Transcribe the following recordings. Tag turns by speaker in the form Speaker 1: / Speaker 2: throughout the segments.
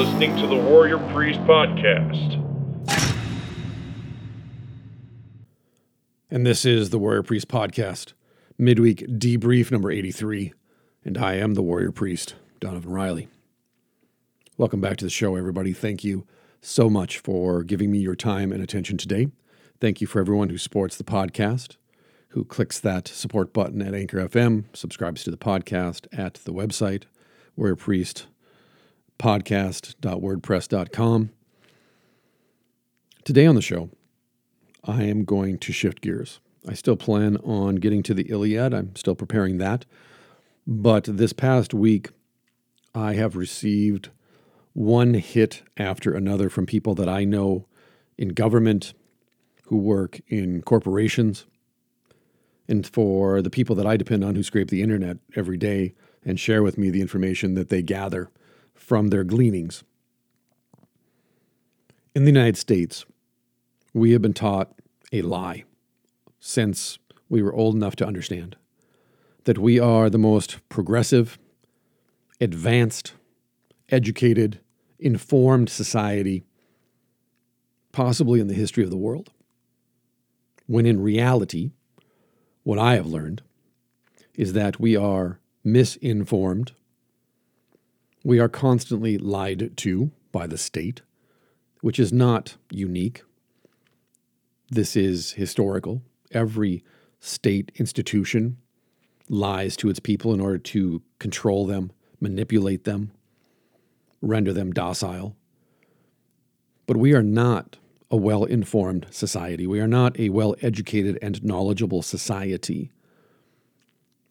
Speaker 1: Listening to the Warrior Priest Podcast.
Speaker 2: And this is the Warrior Priest Podcast, midweek debrief number 83. And I am the Warrior Priest, Donavon Riley. Welcome back to the show, everybody. Thank you so much for giving me your time and attention today. Thank you for everyone who supports the podcast, who clicks that support button at Anchor FM, subscribes to the podcast at the website, Warrior Priest podcast.wordpress.com. Today on the show, I am going to shift gears. I still plan on getting to the Iliad. I'm still preparing that. But this past week, I have received one hit after another from people that I know in government, who work in corporations, and for the people that I depend on who scrape the internet every day and share with me the information that they gather from their gleanings. In the United States, we have been taught a lie since we were old enough to understand that we are the most progressive, advanced, educated, informed society possibly in the history of the world. When in reality, what I have learned is that we are misinformed. We are constantly lied to by the state, which is not unique. This is historical. Every state institution lies to its people in order to control them, manipulate them, render them docile. But we are not a well informed society. We are not a well educated and knowledgeable society.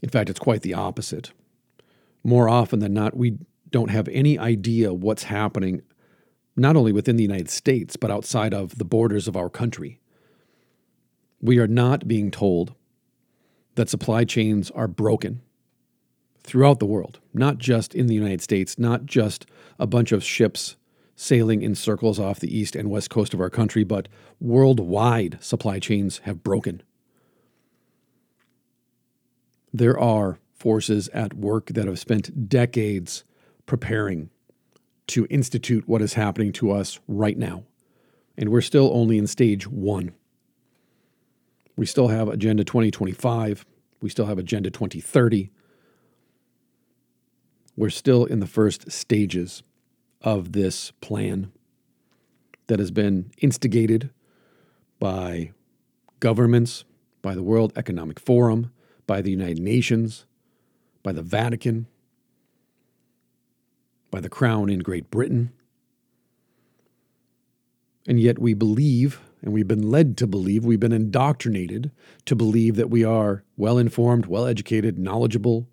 Speaker 2: In fact, it's quite the opposite. More often than not, we don't have any idea what's happening, not only within the United States, but outside of the borders of our country. We are not being told that supply chains are broken throughout the world, not just in the United States, not just a bunch of ships sailing in circles off the east and west coast of our country, but worldwide supply chains have broken. There are forces at work that have spent decades preparing to institute what is happening to us right now. And we're still only in stage one. We still have Agenda 2025. We still have Agenda 2030 we're still in the first stages of this plan that has been instigated by governments, by the World Economic Forum, by the United Nations, by the Vatican, by the Crown in Great Britain. And yet we believe, and we've been led to believe, we've been indoctrinated to believe that we are well informed, well educated, knowledgeable,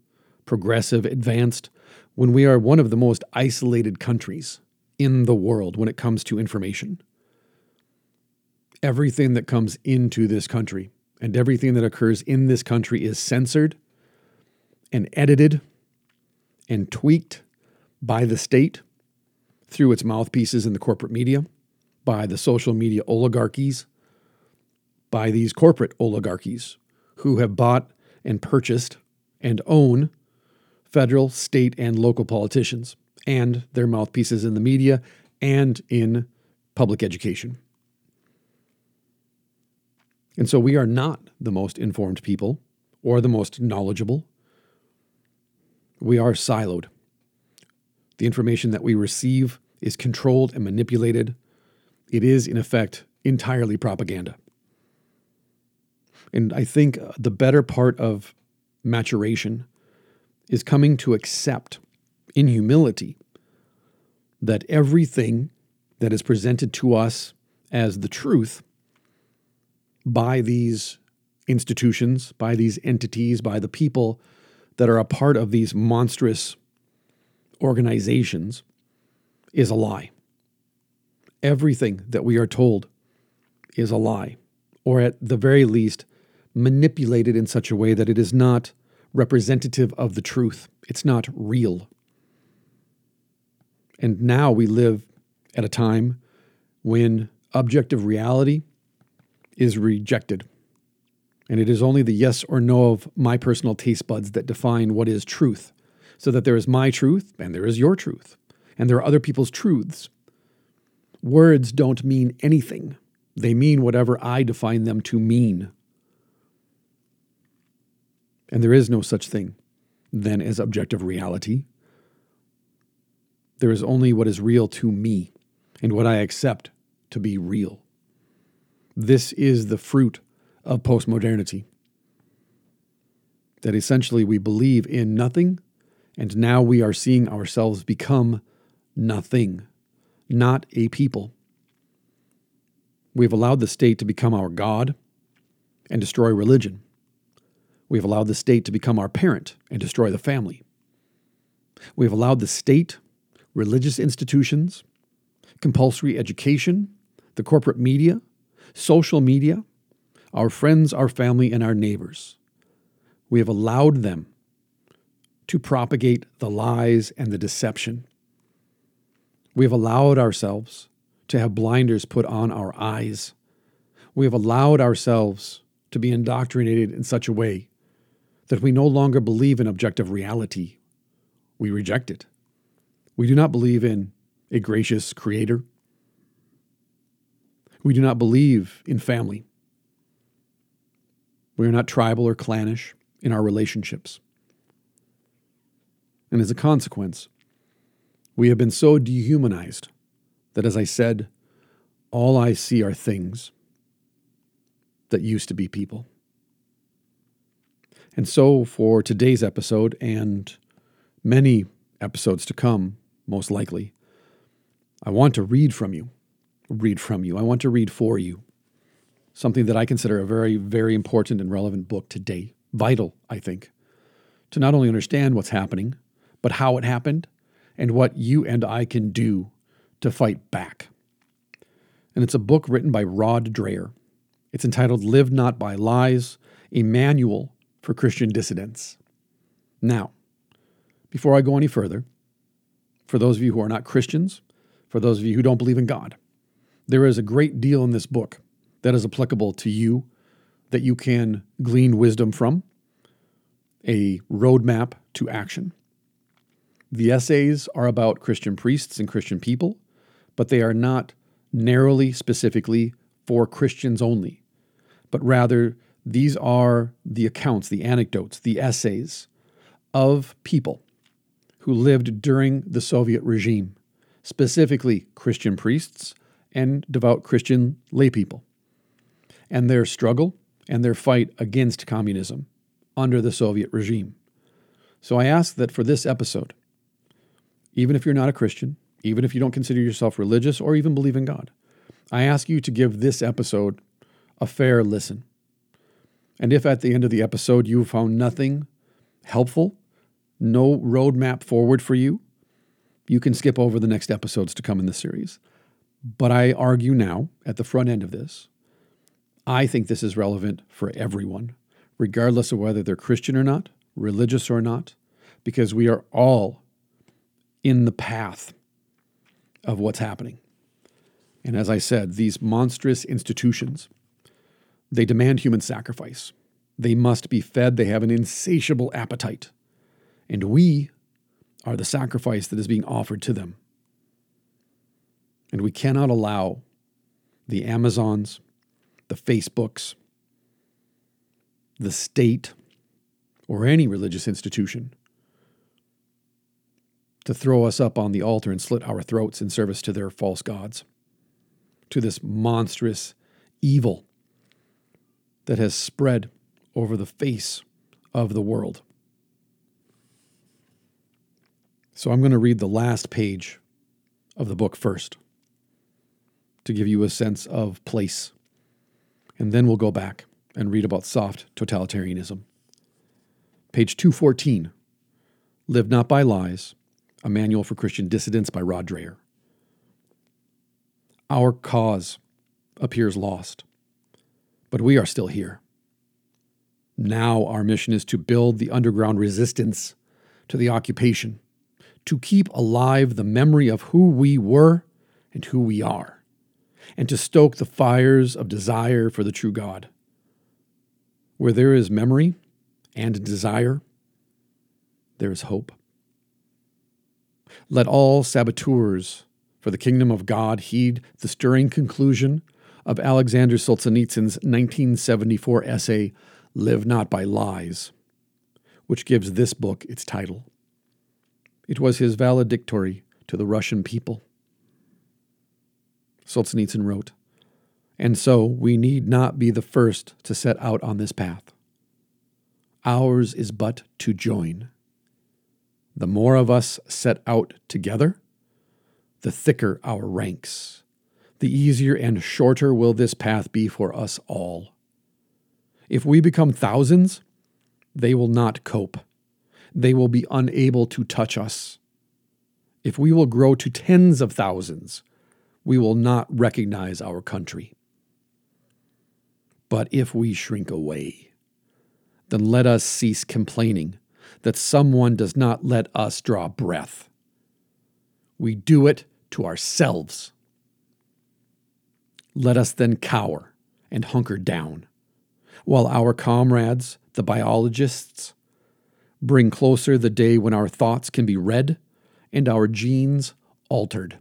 Speaker 2: progressive, advanced, when we are one of the most isolated countries in the world when it comes to information. Everything that comes into this country and everything that occurs in this country is censored and edited and tweaked by the state through its mouthpieces in the corporate media, by the social media oligarchies, by these corporate oligarchies who have bought and purchased and own federal, state, and local politicians and their mouthpieces in the media and in public education. And so we are not the most informed people or the most knowledgeable. We are siloed. The information that we receive is controlled and manipulated. It is, in effect, entirely propaganda. And I think uh, the better part of maturation is coming to accept in humility that everything that is presented to us as the truth by these institutions, by these entities, by the people that are a part of these monstrous organizations is a lie. Everything that we are told is a lie, or at the very least, manipulated in such a way that it is not representative of the truth. It's not real. And now we live at a time when objective reality is rejected. And it is only the yes or no of my personal taste buds that define what is truth, so that there is my truth and there is your truth. and there are other people's truths. Words don't mean anything, they mean whatever I define them to mean. And there is no such thing then as objective reality. There is only what is real to me and what I accept to be real. This is the fruit of postmodernity. That essentially we believe in nothing, and now we are seeing ourselves become nothing, not a people. We've allowed the state to become our God and destroy religion. We've allowed the state to become our parent and destroy the family. We've allowed the state, religious institutions, compulsory education, the corporate media, social media, our friends, our family, and our neighbors. We have allowed them to propagate the lies and the deception. We have allowed ourselves to have blinders put on our eyes. We have allowed ourselves to be indoctrinated in such a way that we no longer believe in objective reality. We reject it. We do not believe in a gracious creator. We do not believe in family. We are not tribal or clannish in our relationships. And as a consequence, we have been so dehumanized that, as I said, all I see are things that used to be people. And so, for today's episode and many episodes to come, most likely, I want to read from you. Read from you. I want to read for you something that I consider a very, very important and relevant book today. Vital, I think, to not only understand what's happening, but how it happened and what you and I can do to fight back. And it's a book written by Rod Dreher. It's entitled Live Not by Lies A Manual for Christian Dissidents. Now, before I go any further, for those of you who are not Christians, for those of you who don't believe in God, there is a great deal in this book that is applicable to you that you can glean wisdom from, a roadmap to action. The essays are about Christian priests and Christian people, but they are not narrowly, specifically for Christians only, but rather these are the accounts, the anecdotes, the essays of people who lived during the Soviet regime, specifically Christian priests and devout Christian laypeople, and their struggle and their fight against communism under the Soviet regime. So I ask that for this episode, even if you're not a Christian, even if you don't consider yourself religious or even believe in God, I ask you to give this episode a fair listen. And if at the end of the episode you found nothing helpful, no roadmap forward for you, you can skip over the next episodes to come in the series. But I argue now, at the front end of this, I think this is relevant for everyone, regardless of whether they're Christian or not, religious or not, because we are all in the path of what's happening. And as I said, these monstrous institutions, they demand human sacrifice. They must be fed. They have an insatiable appetite. And we are the sacrifice that is being offered to them. And we cannot allow the Amazons, the Facebooks, the state, or any religious institution to throw us up on the altar and slit our throats in service to their false gods, to this monstrous evil that has spread over the face of the world. So I'm going to read the last page of the book first to give you a sense of place. And then we'll go back and read about soft totalitarianism. Page 214 Live not by lies a Manual for Christian Dissidents by Rod Dreher. Our cause appears lost, but we are still here. Now our mission is to build the underground resistance to the occupation, to keep alive the memory of who we were and who we are, and to stoke the fires of desire for the true God. Where there is memory and desire, there is hope. Let all saboteurs for the kingdom of God heed the stirring conclusion of Alexander Solzhenitsyn's 1974 essay, Live Not by Lies, which gives this book its title. It was his valedictory to the Russian people. Solzhenitsyn wrote, And so we need not be the first to set out on this path. Ours is but to join. The more of us set out together, the thicker our ranks, the easier and shorter will this path be for us all. If we become thousands, they will not cope. They will be unable to touch us. If we will grow to tens of thousands, we will not recognize our country. But if we shrink away, then let us cease complaining that someone does not let us draw breath. We do it to ourselves. Let us then cower and hunker down, while our comrades, the biologists, bring closer the day when our thoughts can be read and our genes altered.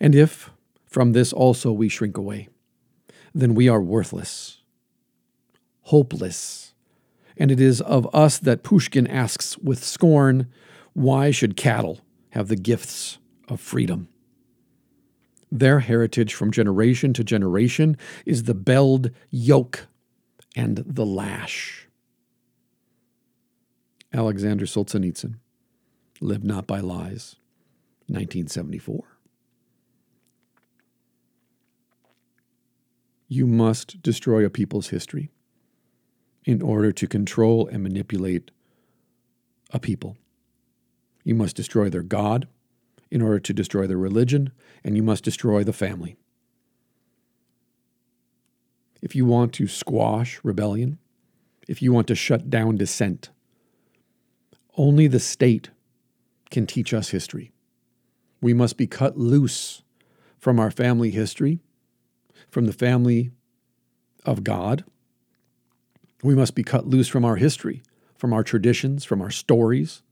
Speaker 2: And if from this also we shrink away, then we are worthless, hopeless. And it is of us that Pushkin asks with scorn, Why should cattle have the gifts of freedom? Their heritage from generation to generation is the belled yoke and the lash. Alexander Solzhenitsyn, Live Not by Lies, 1974. You must destroy a people's history in order to control and manipulate a people. You must destroy their God in order to destroy their religion, and you must destroy the family. If you want to squash rebellion, if you want to shut down dissent, only the state can teach us history. We must be cut loose from our family history, from the family of God. We must be cut loose from our history, from our traditions, from our stories,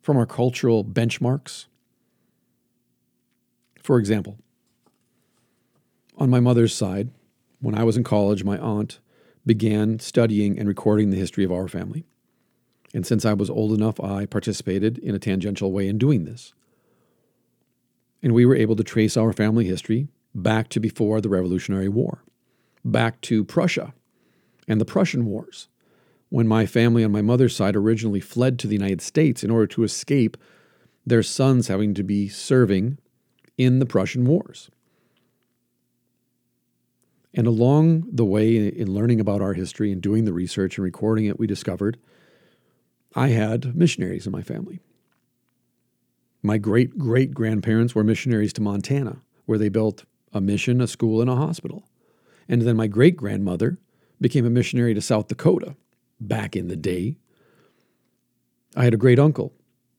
Speaker 2: from our cultural benchmarks. For example, on my mother's side, when I was in college, my aunt began studying and recording the history of our family. And since I was old enough, I participated in a tangential way in doing this. And we were able to trace our family history back to before the Revolutionary War, back to Prussia and the Prussian Wars, when my family on my mother's side originally fled to the United States in order to escape their sons having to be serving in the Prussian Wars. And along the way, in learning about our history and doing the research and recording it, we discovered I had missionaries in my family. My great great grandparents were missionaries to Montana, where they built a mission, a school, and a hospital. And then my great grandmother became a missionary to South Dakota, back in the day. I had a great uncle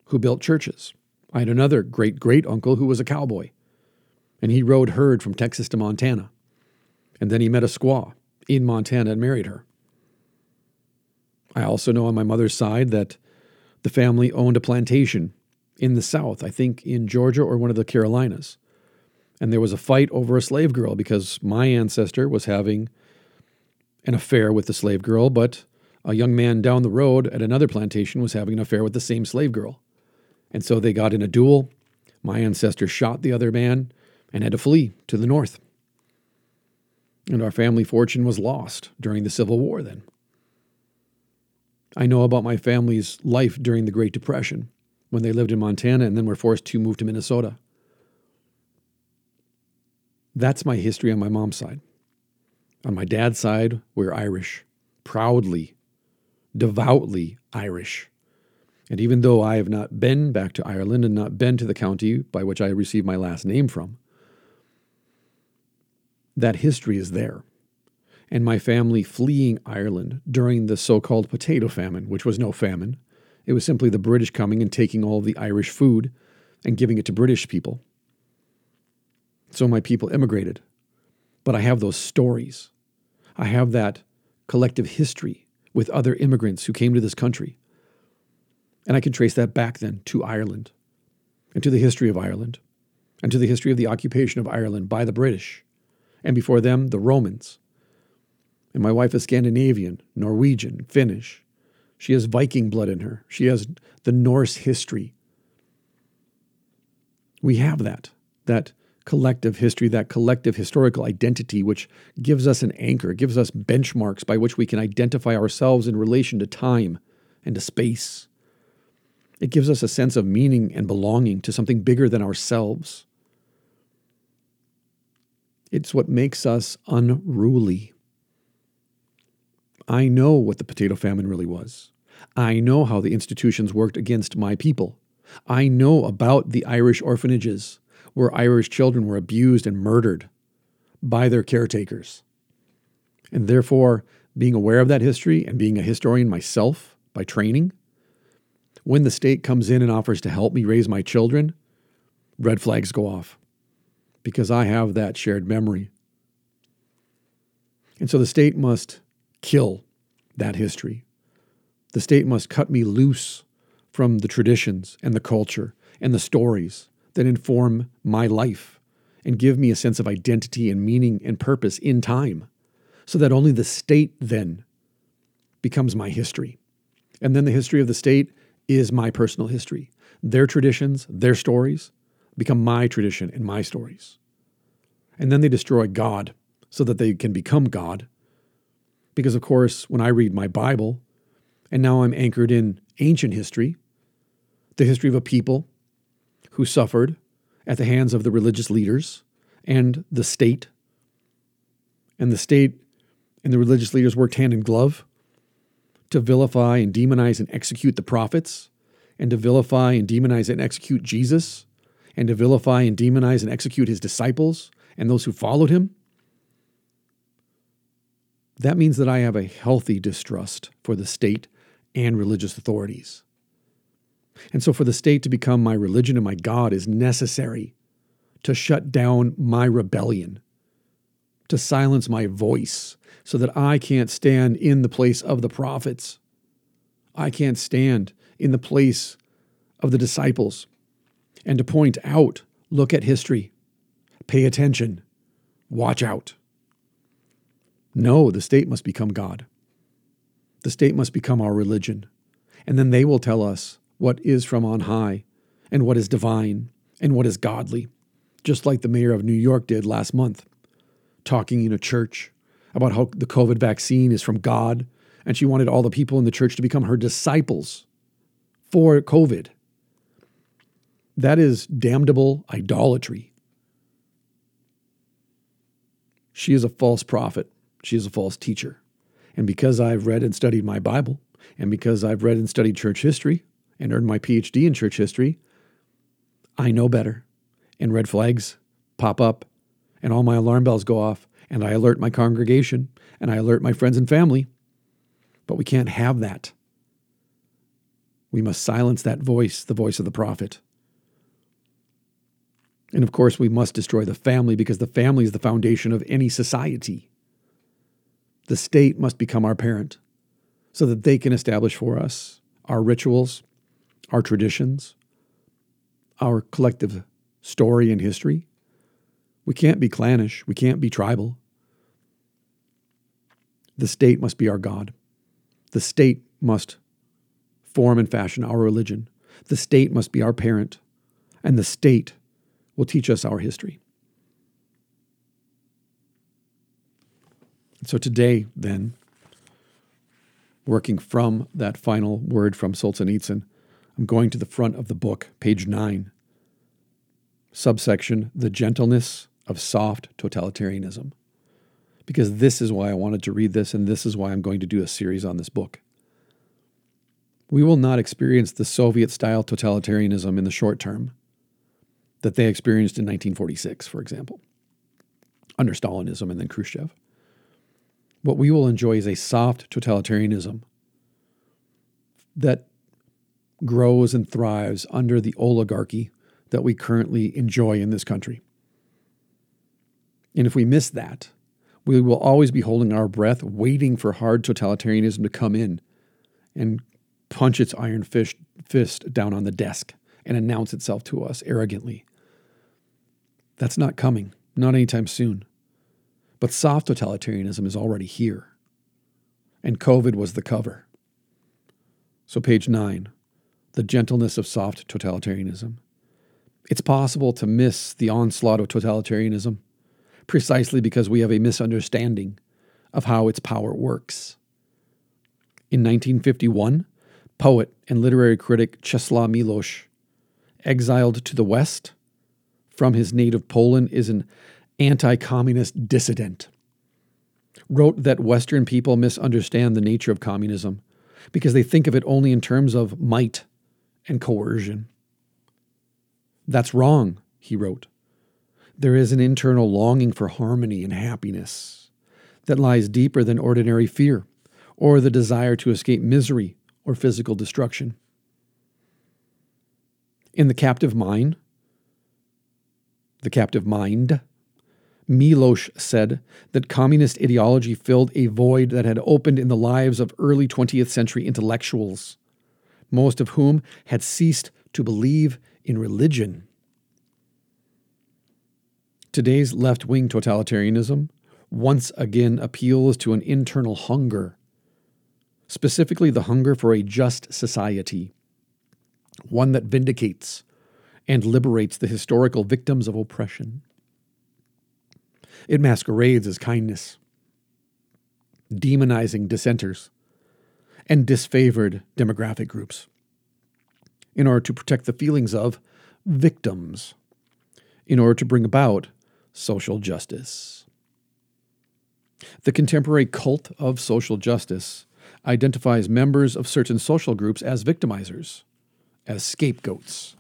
Speaker 2: who built churches. I had another great great uncle who was a cowboy, and he rode herd from Texas to Montana. And then he met a squaw in Montana and married her. I also know on my mother's side that the family owned a plantation in the South, I think in Georgia or one of the Carolinas. And there was a fight over a slave girl because my ancestor was having an affair with the slave girl, but a young man down the road at another plantation was having an affair with the same slave girl. And so they got in a duel. My ancestor shot the other man and had to flee to the north. And our family fortune was lost during the Civil War then. I know about my family's life during the Great Depression when they lived in Montana and then were forced to move to Minnesota. That's my history on my mom's side. On my dad's side, we're Irish, proudly devoutly Irish. And even though I have not been back to Ireland and not been to the county by which I received my last name from, that history is there. And my family fleeing Ireland during the so called potato famine, which was no famine, it was simply the British coming and taking all the Irish food and giving it to British people. So my people immigrated. But I have those stories. I have that collective history with other immigrants who came to this country. And I can trace that back then to Ireland and to the history of Ireland and to the history of the occupation of Ireland by the British, and before them, the Romans. And my wife is Scandinavian, Norwegian, Finnish. She has Viking blood in her. She has the Norse history. We have that, that collective history, that collective historical identity, which gives us an anchor, gives us benchmarks by which we can identify ourselves in relation to time and to space. It gives us a sense of meaning and belonging to something bigger than ourselves. It's what makes us unruly. I know what the potato famine really was. I know how the institutions worked against my people. I know about the Irish orphanages where Irish children were abused and murdered by their caretakers. And therefore, being aware of that history and being a historian myself by training, when the state comes in and offers to help me raise my children, red flags go off because I have that shared memory. And so the state must kill that history. The state must cut me loose from the traditions and the culture and the stories that inform my life and give me a sense of identity and meaning and purpose in time, so that only the state then becomes my history. And then the history of the state is my personal history. Their traditions, their stories become my tradition and my stories. And then they destroy God so that they can become God. Because, of course, when I read my Bible, and now I'm anchored in ancient history, the history of a people who suffered at the hands of the religious leaders and the state. And the state and the religious leaders worked hand in glove to vilify and demonize and execute the prophets, and to vilify and demonize and execute Jesus, and to vilify and demonize and execute his disciples and those who followed him. That means that I have a healthy distrust for the state and religious authorities. And so, for the state to become my religion and my God is necessary to shut down my rebellion, to silence my voice, so that I can't stand in the place of the prophets. I can't stand in the place of the disciples and to point out look at history, pay attention, watch out. No, the state must become God. The state must become our religion. And then they will tell us what is from on high and what is divine and what is godly, just like the mayor of New York did last month, talking in a church about how the COVID vaccine is from God, and she wanted all the people in the church to become her disciples for COVID. That is damnable idolatry. She is a false prophet. She is a false teacher. And because I've read and studied my Bible, and because I've read and studied church history, and earned my PhD in church history, I know better. And red flags pop up, and all my alarm bells go off, and I alert my congregation, and I alert my friends and family. But we can't have that. We must silence that voice, the voice of the prophet. And of course, we must destroy the family because the family is the foundation of any society. The state must become our parent so that they can establish for us our rituals, our traditions, our collective story and history. We can't be clannish. We can't be tribal. The state must be our God. The state must form and fashion our religion. The state must be our parent. And the state will teach us our history. So today, then, working from that final word from Solzhenitsyn, I'm going to the front of the book, page 9, subsection The Gentleness of Soft Totalitarianism. Because this is why I wanted to read this, and this is why I'm going to do a series on this book. We will not experience the Soviet style totalitarianism in the short term that they experienced in 1946, for example, under Stalinism and then Khrushchev. What we will enjoy is a soft totalitarianism that grows and thrives under the oligarchy that we currently enjoy in this country. And if we miss that, we will always be holding our breath, waiting for hard totalitarianism to come in and punch its iron fist, fist down on the desk and announce itself to us arrogantly. That's not coming, not anytime soon. But soft totalitarianism is already here. And COVID was the cover. So, page nine the gentleness of soft totalitarianism. It's possible to miss the onslaught of totalitarianism precisely because we have a misunderstanding of how its power works. In 1951, poet and literary critic Czesław Miłosz, exiled to the West from his native Poland, is an anti communist dissident, wrote that Western people misunderstand the nature of communism because they think of it only in terms of might and coercion. That's wrong, he wrote. There is an internal longing for harmony and happiness that lies deeper than ordinary fear or the desire to escape misery or physical destruction. In The Captive Mind, The Captive Mind, Miłosz said that communist ideology filled a void that had opened in the lives of early 20th century intellectuals, most of whom had ceased to believe in religion. Today's left wing totalitarianism once again appeals to an internal hunger, specifically the hunger for a just society, one that vindicates and liberates the historical victims of oppression. It masquerades as kindness, demonizing dissenters and disfavored demographic groups in order to protect the feelings of victims, in order to bring about social justice. The contemporary cult of social justice identifies members of certain social groups as victimizers, as scapegoats,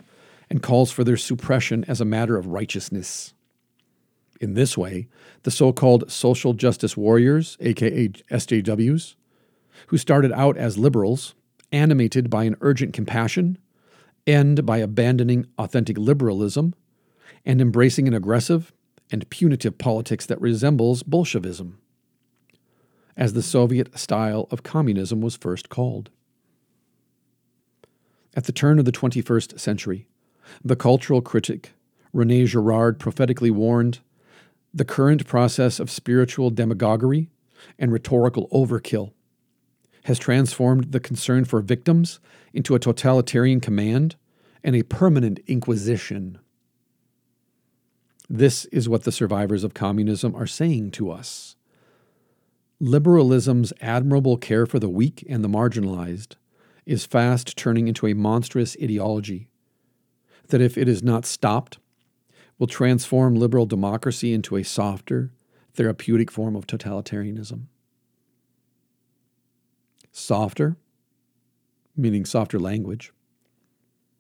Speaker 2: and calls for their suppression as a matter of righteousness. In this way, the so called social justice warriors, aka SJWs, who started out as liberals, animated by an urgent compassion, end by abandoning authentic liberalism and embracing an aggressive and punitive politics that resembles Bolshevism, as the Soviet style of communism was first called. At the turn of the 21st century, the cultural critic Rene Girard prophetically warned the current process of spiritual demagoguery and rhetorical overkill has transformed the concern for victims into a totalitarian command and a permanent inquisition. This is what the survivors of communism are saying to us. Liberalism's admirable care for the weak and the marginalized is fast turning into a monstrous ideology that, if it is not stopped, will transform liberal democracy into a softer, therapeutic form of totalitarianism. Softer, meaning softer language,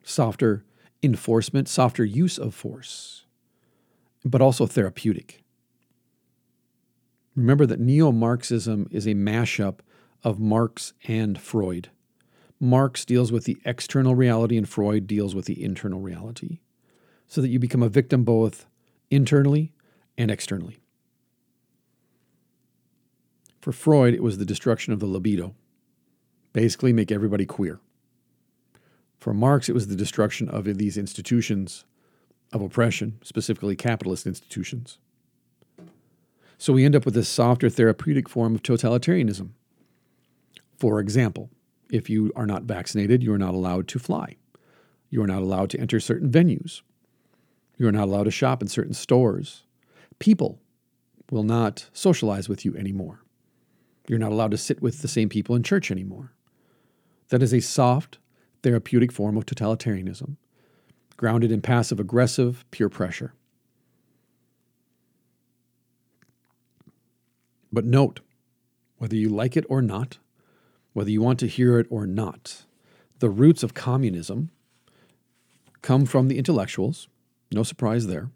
Speaker 2: softer enforcement, softer use of force, but also therapeutic. Remember that neo Marxism is a mashup of Marx and Freud. Marx deals with the external reality and Freud deals with the internal reality, so that you become a victim both internally and externally. For Freud, it was the destruction of the libido, basically, make everybody queer. For Marx, it was the destruction of these institutions of oppression, specifically capitalist institutions. So we end up with this softer therapeutic form of totalitarianism. For example, if you are not vaccinated, you are not allowed to fly. You are not allowed to enter certain venues. You are not allowed to shop in certain stores. People will not socialize with you anymore. You're not allowed to sit with the same people in church anymore. That is a soft, therapeutic form of totalitarianism grounded in passive aggressive peer pressure. But note, whether you like it or not, whether you want to hear it or not, the roots of communism come from the intellectuals. No surprise there.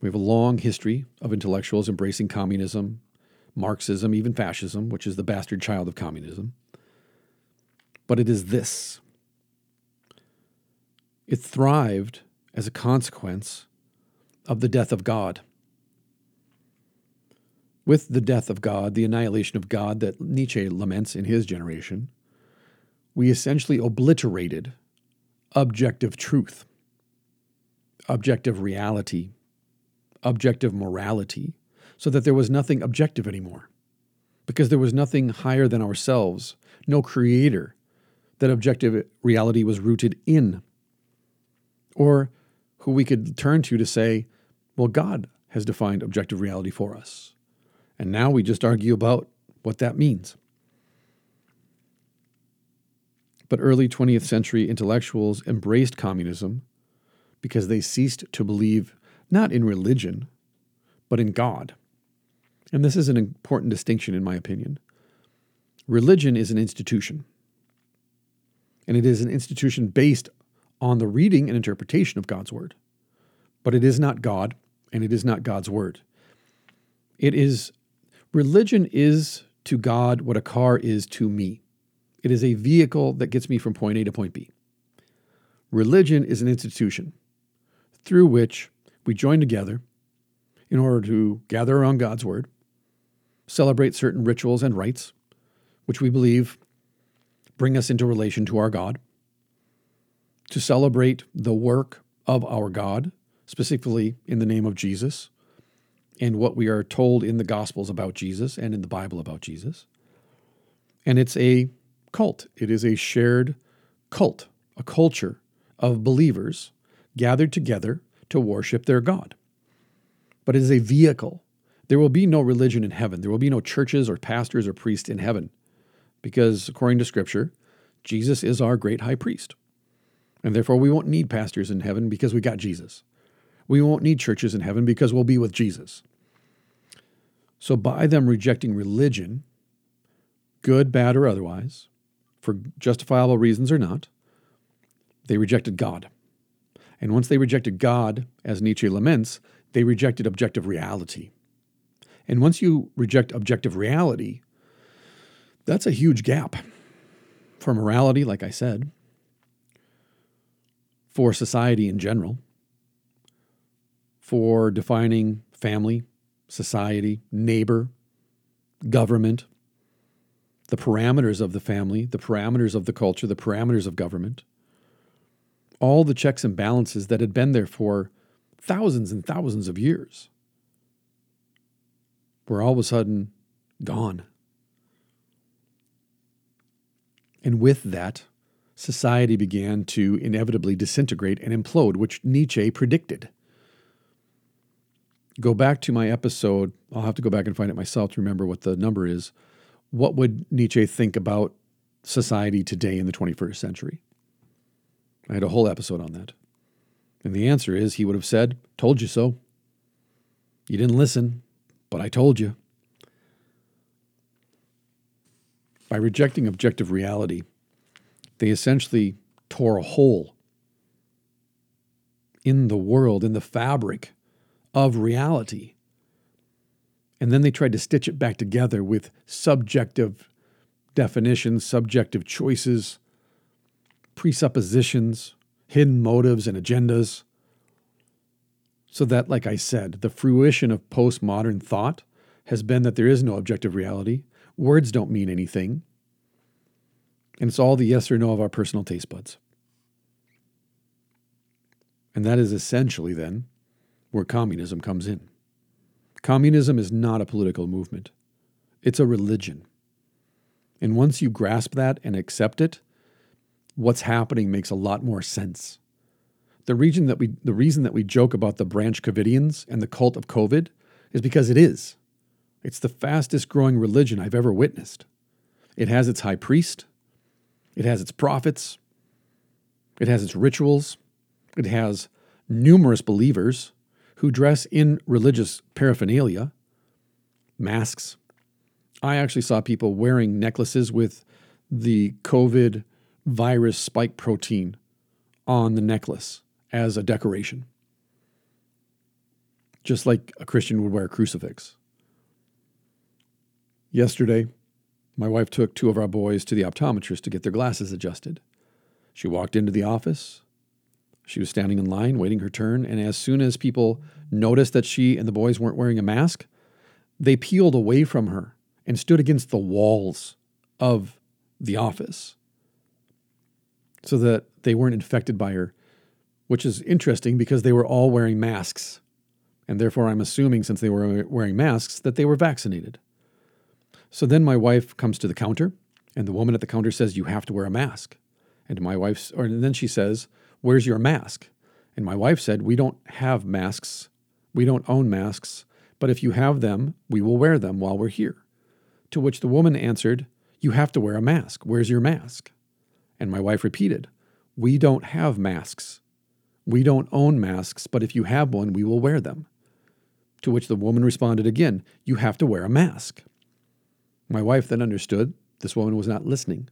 Speaker 2: We have a long history of intellectuals embracing communism, Marxism, even fascism, which is the bastard child of communism. But it is this it thrived as a consequence of the death of God. With the death of God, the annihilation of God that Nietzsche laments in his generation, we essentially obliterated objective truth, objective reality, objective morality, so that there was nothing objective anymore. Because there was nothing higher than ourselves, no creator that objective reality was rooted in, or who we could turn to to say, well, God has defined objective reality for us. And now we just argue about what that means. But early 20th century intellectuals embraced communism because they ceased to believe not in religion, but in God. And this is an important distinction, in my opinion. Religion is an institution, and it is an institution based on the reading and interpretation of God's Word. But it is not God, and it is not God's Word. It is, religion is to God what a car is to me. It is a vehicle that gets me from point A to point B. Religion is an institution through which we join together in order to gather around God's Word, celebrate certain rituals and rites, which we believe bring us into relation to our God, to celebrate the work of our God, specifically in the name of Jesus, and what we are told in the Gospels about Jesus and in the Bible about Jesus. And it's a cult. It is a shared cult, a culture of believers gathered together to worship their God. But it is a vehicle. There will be no religion in heaven. There will be no churches or pastors or priests in heaven because, according to Scripture, Jesus is our great high priest. And therefore, we won't need pastors in heaven because we got Jesus. We won't need churches in heaven because we'll be with Jesus. So, by them rejecting religion, good, bad, or otherwise, for justifiable reasons or not, they rejected God. And once they rejected God, as Nietzsche laments, they rejected objective reality. And once you reject objective reality, that's a huge gap for morality, like I said, for society in general, for defining family, society, neighbor, government, the parameters of the family, the parameters of the culture, the parameters of government, all the checks and balances that had been there for thousands and thousands of years were all of a sudden gone. And with that, society began to inevitably disintegrate and implode, which Nietzsche predicted. Go back to my episode, I'll have to go back and find it myself to remember what the number is what would Nietzsche think about society today in the 21st century? I had a whole episode on that. And the answer is he would have said, Told you so. You didn't listen, but I told you. By rejecting objective reality, they essentially tore a hole in the world, in the fabric of reality and then they tried to stitch it back together with subjective definitions, subjective choices, presuppositions, hidden motives, and agendas. So that, like I said, the fruition of postmodern thought has been that there is no objective reality. Words don't mean anything. And it's all the yes or no of our personal taste buds. And that is essentially then where communism comes in. Communism is not a political movement, it's a religion. And once you grasp that and accept it, what's happening makes a lot more sense. The reason that we the reason that we joke about the branch Covidians and the cult of COVID is because it is. It's the fastest growing religion I've ever witnessed. It has its high priest, it has its prophets, it has its rituals, it has numerous believers, who dress in religious paraphernalia, masks. I actually saw people wearing necklaces with the COVID virus spike protein on the necklace as a decoration, just like a Christian would wear a crucifix. Yesterday, my wife took two of our boys to the optometrist to get their glasses adjusted. She walked into the office. She was standing in line waiting her turn, and as soon as people noticed that she and the boys weren't wearing a mask, they peeled away from her and stood against the walls of the office, so that they weren't infected by her, which is interesting because they were all wearing masks. And therefore, I'm assuming since they were wearing masks that they were vaccinated. So then my wife comes to the counter, and the woman at the counter says, You have to wear a mask. And my wife's, or and then she says, Where's your mask? And my wife said, We don't have masks. We don't own masks. But if you have them, we will wear them while we're here. To which the woman answered, You have to wear a mask. Where's your mask? And my wife repeated, We don't have masks. We don't own masks, but if you have one, we will wear them. To which the woman responded again, You have to wear a mask. My wife then understood this woman was not listening.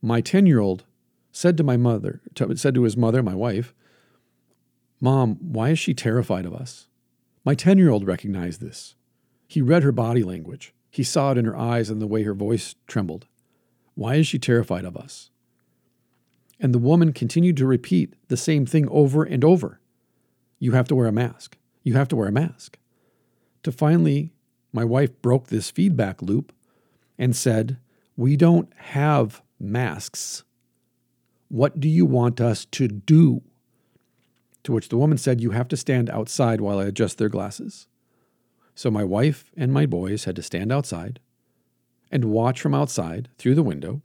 Speaker 2: My 10 year old said to my mother, said to his mother, my wife, Mom, why is she terrified of us? My 10 year old recognized this. He read her body language. He saw it in her eyes and the way her voice trembled. Why is she terrified of us? And the woman continued to repeat the same thing over and over. You have to wear a mask. You have to wear a mask. To finally, my wife broke this feedback loop and said, We don't have masks. What do you want us to do? To which the woman said, You have to stand outside while I adjust their glasses. So my wife and my boys had to stand outside and watch from outside through the window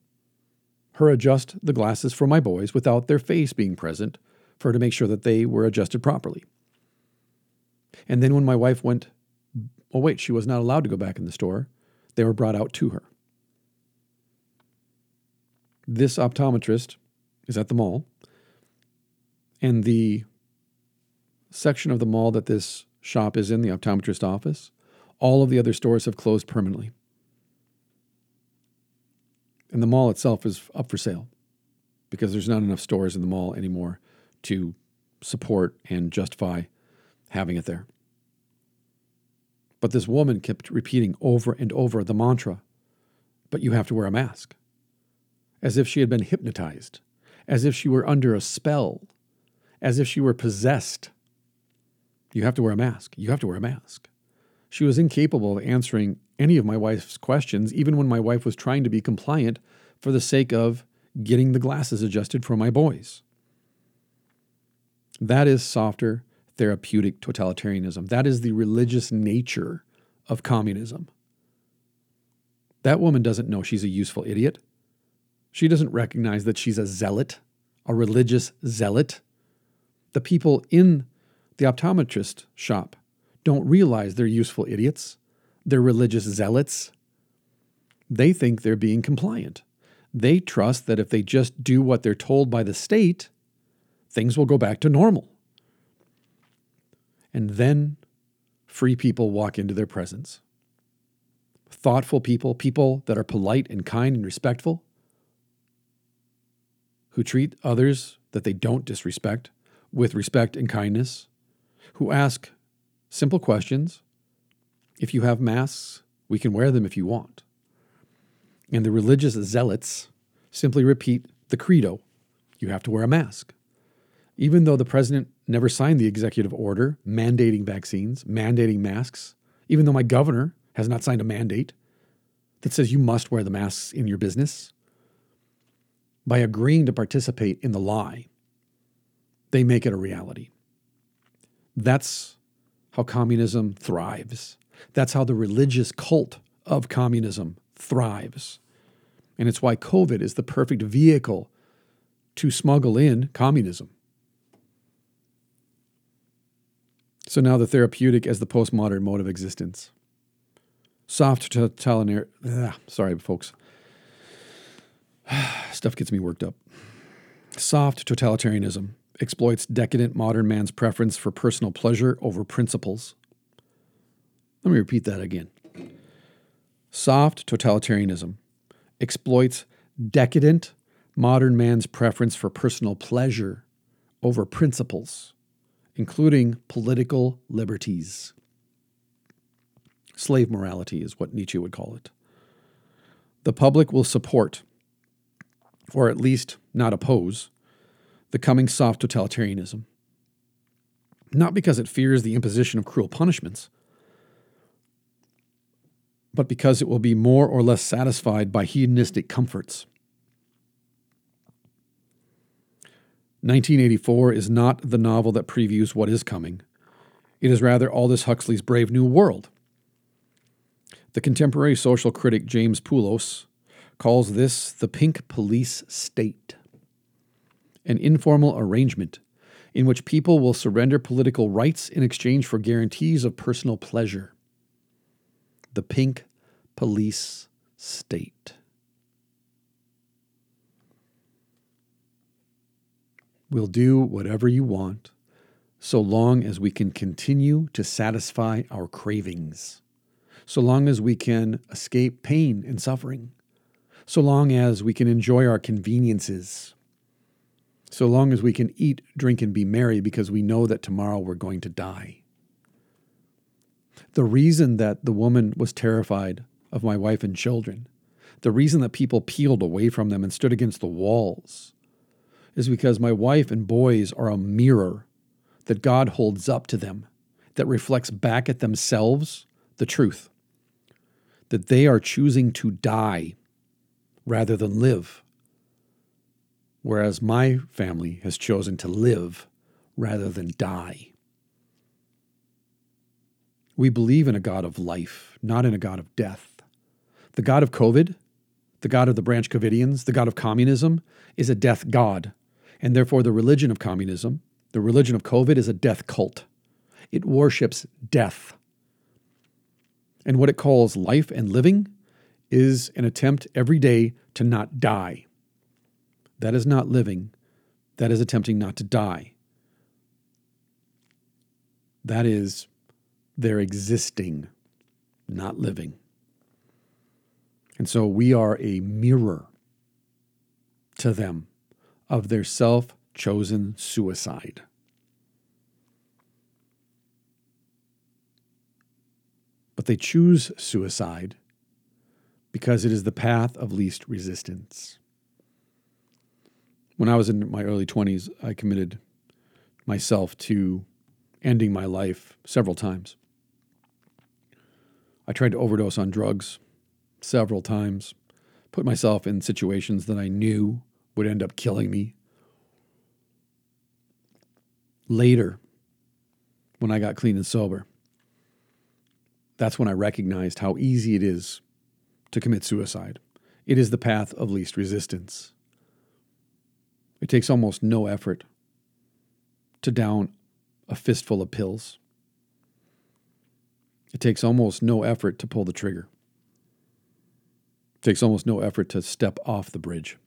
Speaker 2: her adjust the glasses for my boys without their face being present for her to make sure that they were adjusted properly. And then when my wife went, oh, wait, she was not allowed to go back in the store, they were brought out to her. This optometrist is at the mall, and the section of the mall that this shop is in, the optometrist office, all of the other stores have closed permanently. And the mall itself is up for sale because there's not enough stores in the mall anymore to support and justify having it there. But this woman kept repeating over and over the mantra, but you have to wear a mask, as if she had been hypnotized, as if she were under a spell, as if she were possessed. You have to wear a mask. You have to wear a mask. She was incapable of answering any of my wife's questions, even when my wife was trying to be compliant for the sake of getting the glasses adjusted for my boys. That is softer therapeutic totalitarianism. That is the religious nature of communism. That woman doesn't know she's a useful idiot. She doesn't recognize that she's a zealot, a religious zealot. The people in the optometrist shop don't realize they're useful idiots. They're religious zealots. They think they're being compliant. They trust that if they just do what they're told by the state, things will go back to normal. And then free people walk into their presence. Thoughtful people, people that are polite and kind and respectful, who treat others that they don't disrespect with respect and kindness, who ask simple questions. If you have masks, we can wear them if you want. And the religious zealots simply repeat the credo you have to wear a mask. Even though the president never signed the executive order mandating vaccines, mandating masks, even though my governor has not signed a mandate that says you must wear the masks in your business, by agreeing to participate in the lie, they make it a reality. That's how communism thrives. That's how the religious cult of communism thrives. And it's why COVID is the perfect vehicle to smuggle in communism. So now the therapeutic as the postmodern mode of existence. Soft totalitarian. Ah, sorry, folks. Stuff gets me worked up. Soft totalitarianism exploits decadent modern man's preference for personal pleasure over principles. Let me repeat that again. Soft totalitarianism exploits decadent modern man's preference for personal pleasure over principles, including political liberties. Slave morality is what Nietzsche would call it. The public will support, or at least not oppose, the coming soft totalitarianism. Not because it fears the imposition of cruel punishments, but because it will be more or less satisfied by hedonistic comforts. 1984 is not the novel that previews what is coming. It is rather Aldous Huxley's Brave New World. The contemporary social critic James Poulos calls this the pink police state, an informal arrangement in which people will surrender political rights in exchange for guarantees of personal pleasure. The pink police state. We'll do whatever you want so long as we can continue to satisfy our cravings, so long as we can escape pain and suffering, so long as we can enjoy our conveniences, so long as we can eat, drink, and be merry because we know that tomorrow we're going to die. The reason that the woman was terrified of my wife and children, the reason that people peeled away from them and stood against the walls, is because my wife and boys are a mirror that God holds up to them that reflects back at themselves the truth that they are choosing to die rather than live, whereas my family has chosen to live rather than die. We believe in a God of life, not in a God of death. The God of COVID, the God of the Branch Covidians, the God of communism, is a death God. And therefore, the religion of communism, the religion of COVID, is a death cult. It worships death. And what it calls life and living is an attempt every day to not die. That is not living, that is attempting not to die. That is their existing, not living. And so we are a mirror to them of their self chosen suicide. But they choose suicide because it is the path of least resistance. When I was in my early 20s, I committed myself to ending my life several times. I tried to overdose on drugs several times, put myself in situations that I knew would end up killing me. Later, when I got clean and sober, that's when I recognized how easy it is to commit suicide. It is the path of least resistance. It takes almost no effort to down a fistful of pills. It takes almost no effort to pull the trigger. It takes almost no effort to step off the bridge.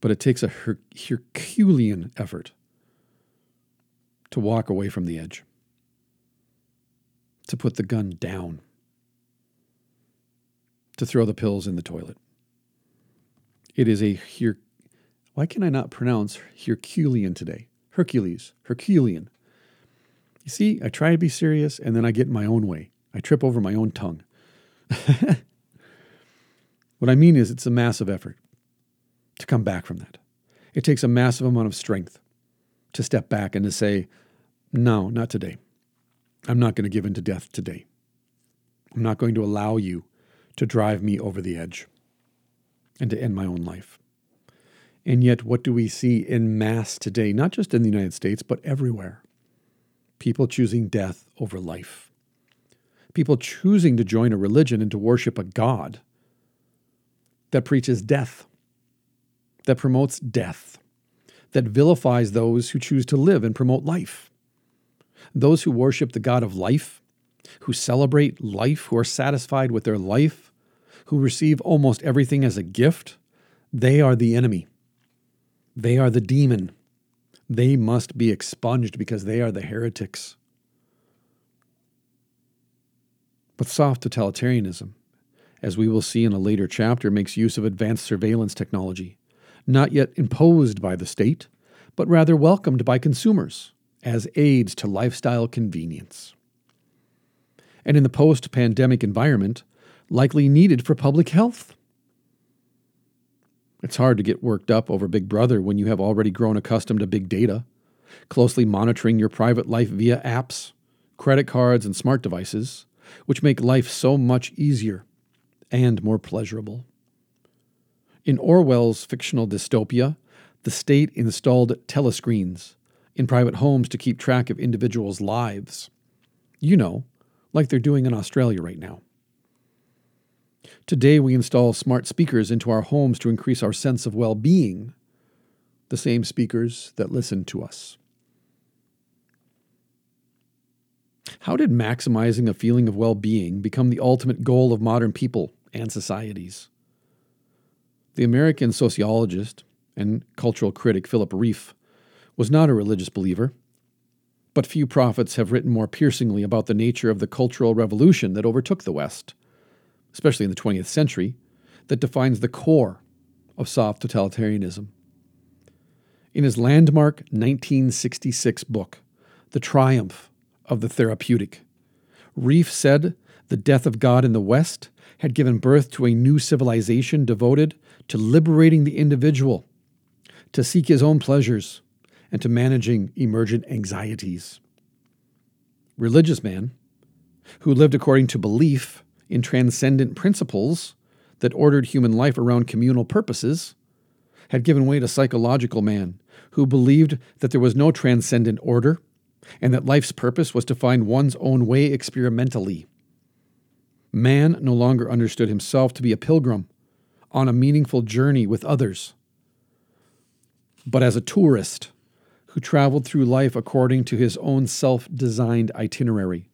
Speaker 2: But it takes a Her- Herculean effort to walk away from the edge, to put the gun down, to throw the pills in the toilet. It is a Her- why can I not pronounce Herculean today? Hercules, Herculean. You see, I try to be serious and then I get in my own way. I trip over my own tongue. what I mean is, it's a massive effort to come back from that. It takes a massive amount of strength to step back and to say, no, not today. I'm not going to give in to death today. I'm not going to allow you to drive me over the edge and to end my own life. And yet, what do we see in mass today, not just in the United States, but everywhere? People choosing death over life. People choosing to join a religion and to worship a God that preaches death, that promotes death, that vilifies those who choose to live and promote life. Those who worship the God of life, who celebrate life, who are satisfied with their life, who receive almost everything as a gift, they are the enemy. They are the demon. They must be expunged because they are the heretics. But soft totalitarianism, as we will see in a later chapter, makes use of advanced surveillance technology, not yet imposed by the state, but rather welcomed by consumers as aids to lifestyle convenience. And in the post pandemic environment, likely needed for public health. It's hard to get worked up over Big Brother when you have already grown accustomed to big data, closely monitoring your private life via apps, credit cards, and smart devices, which make life so much easier and more pleasurable. In Orwell's fictional dystopia, The state installed telescreens in private homes to keep track of individuals' lives. You know, like they're doing in Australia right now. Today, we install smart speakers into our homes to increase our sense of well being, the same speakers that listen to us. How did maximizing a feeling of well being become the ultimate goal of modern people and societies? The American sociologist and cultural critic Philip Rieff was not a religious believer, but few prophets have written more piercingly about the nature of the cultural revolution that overtook the West, especially in the 20th century, that defines the core of soft totalitarianism. In his landmark 1966 book, The Triumph of the Therapeutic, Rieff said the death of God in the West had given birth to a new civilization devoted to liberating the individual, to seek his own pleasures, and to managing emergent anxieties. Religious man, who lived according to belief in transcendent principles that ordered human life around communal purposes, had given way to psychological man, who believed that there was no transcendent order and that life's purpose was to find one's own way experimentally. Man no longer understood himself to be a pilgrim on a meaningful journey with others, but as a tourist who traveled through life according to his own self designed itinerary,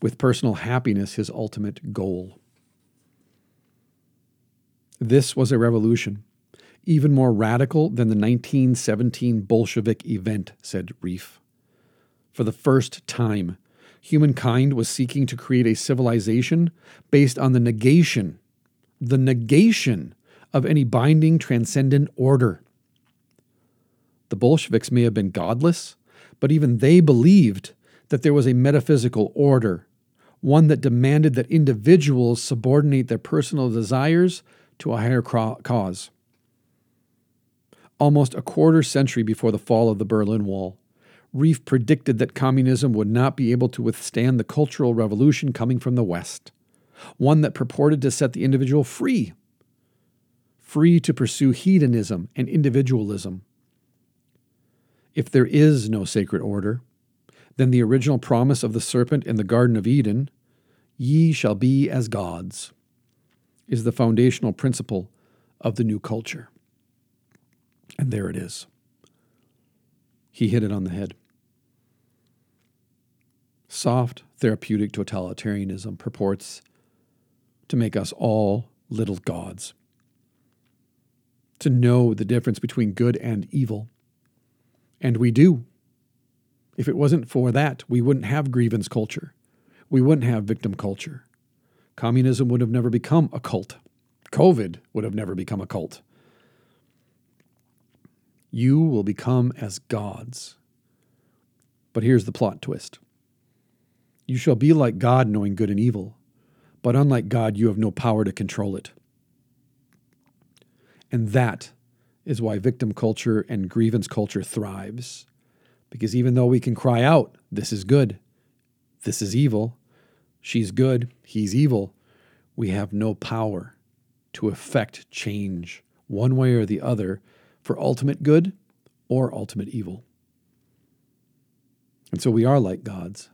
Speaker 2: with personal happiness his ultimate goal. This was a revolution, even more radical than the 1917 Bolshevik event, said Rieff. For the first time, humankind was seeking to create a civilization based on the negation, the negation of any binding transcendent order. The Bolsheviks may have been godless, but even they believed that there was a metaphysical order, one that demanded that individuals subordinate their personal desires to a higher cause. Almost a quarter century before the fall of the Berlin Wall, Rieff predicted that communism would not be able to withstand the cultural revolution coming from the West, one that purported to set the individual free, free to pursue hedonism and individualism if there is no sacred order, then the original promise of the serpent in the Garden of Eden, ye shall be as gods, is the foundational principle of the new culture. And there it is. He hit it on the head. Soft therapeutic totalitarianism purports to make us all little gods, to know the difference between good and evil and we do. If it wasn't for that, we wouldn't have grievance culture. We wouldn't have victim culture. Communism would have never become a cult. COVID would have never become a cult. You will become as gods. But here's the plot twist You shall be like God, knowing good and evil, but unlike God, you have no power to control it. And that is why victim culture and grievance culture thrives. Because even though we can cry out, this is good, this is evil, she's good, he's evil, we have no power to effect change one way or the other for ultimate good or ultimate evil. And so we are like gods,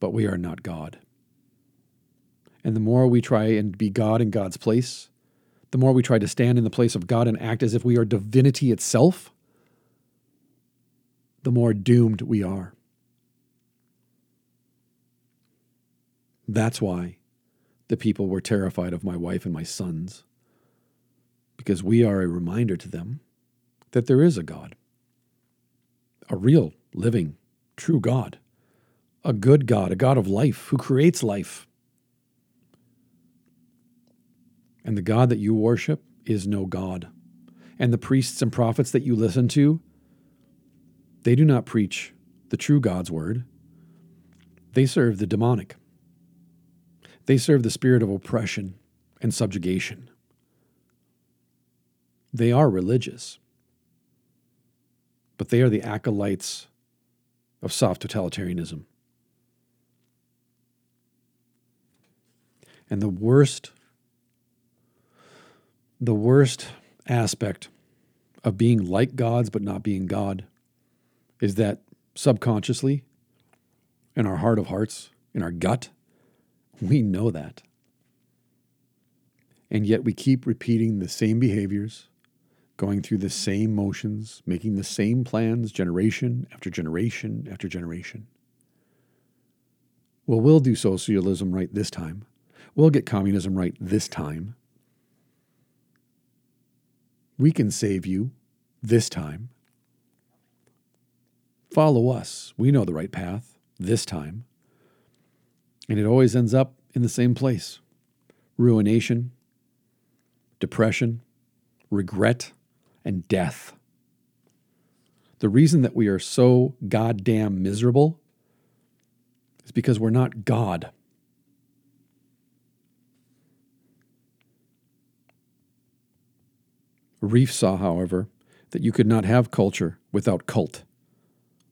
Speaker 2: but we are not God. And the more we try and be God in God's place, the more we try to stand in the place of God and act as if we are divinity itself, the more doomed we are. That's why the people were terrified of my wife and my sons, because we are a reminder to them that there is a God, a real, living, true God, a good God, a God of life who creates life And the God that you worship is no God. And the priests and prophets that you listen to, they do not preach the true God's word. They serve the demonic. They serve the spirit of oppression and subjugation. They are religious, but they are the acolytes of soft totalitarianism. And the worst the worst aspect of being like gods but not being God is that subconsciously, in our heart of hearts, in our gut, we know that. And yet we keep repeating the same behaviors, going through the same motions, making the same plans generation after generation after generation. Well, we'll do socialism right this time. We'll get communism right this time. We can save you this time. Follow us. We know the right path this time. And it always ends up in the same place ruination, depression, regret, and death. The reason that we are so goddamn miserable is because we're not God. Rieff saw, however, that you could not have culture without cult.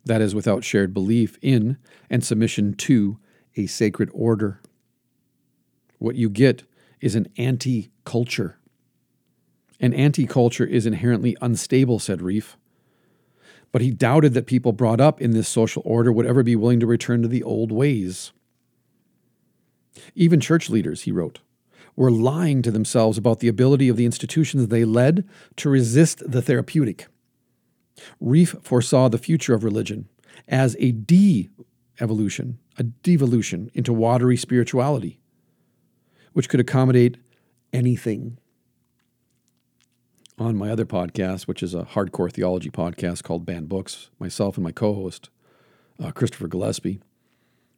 Speaker 2: That is, without shared belief in and submission to a sacred order. What you get is an anti culture. An anti culture is inherently unstable, said Rieff. But he doubted that people brought up in this social order would ever be willing to return to the old ways. Even church leaders, he wrote, were lying to themselves about the ability of the institutions they led to resist the therapeutic. Rieff foresaw the future of religion as a de evolution, a devolution into watery spirituality, which could accommodate anything. On my other podcast, which is a hardcore theology podcast called Banned Books, myself and my co host, uh, Christopher Gillespie,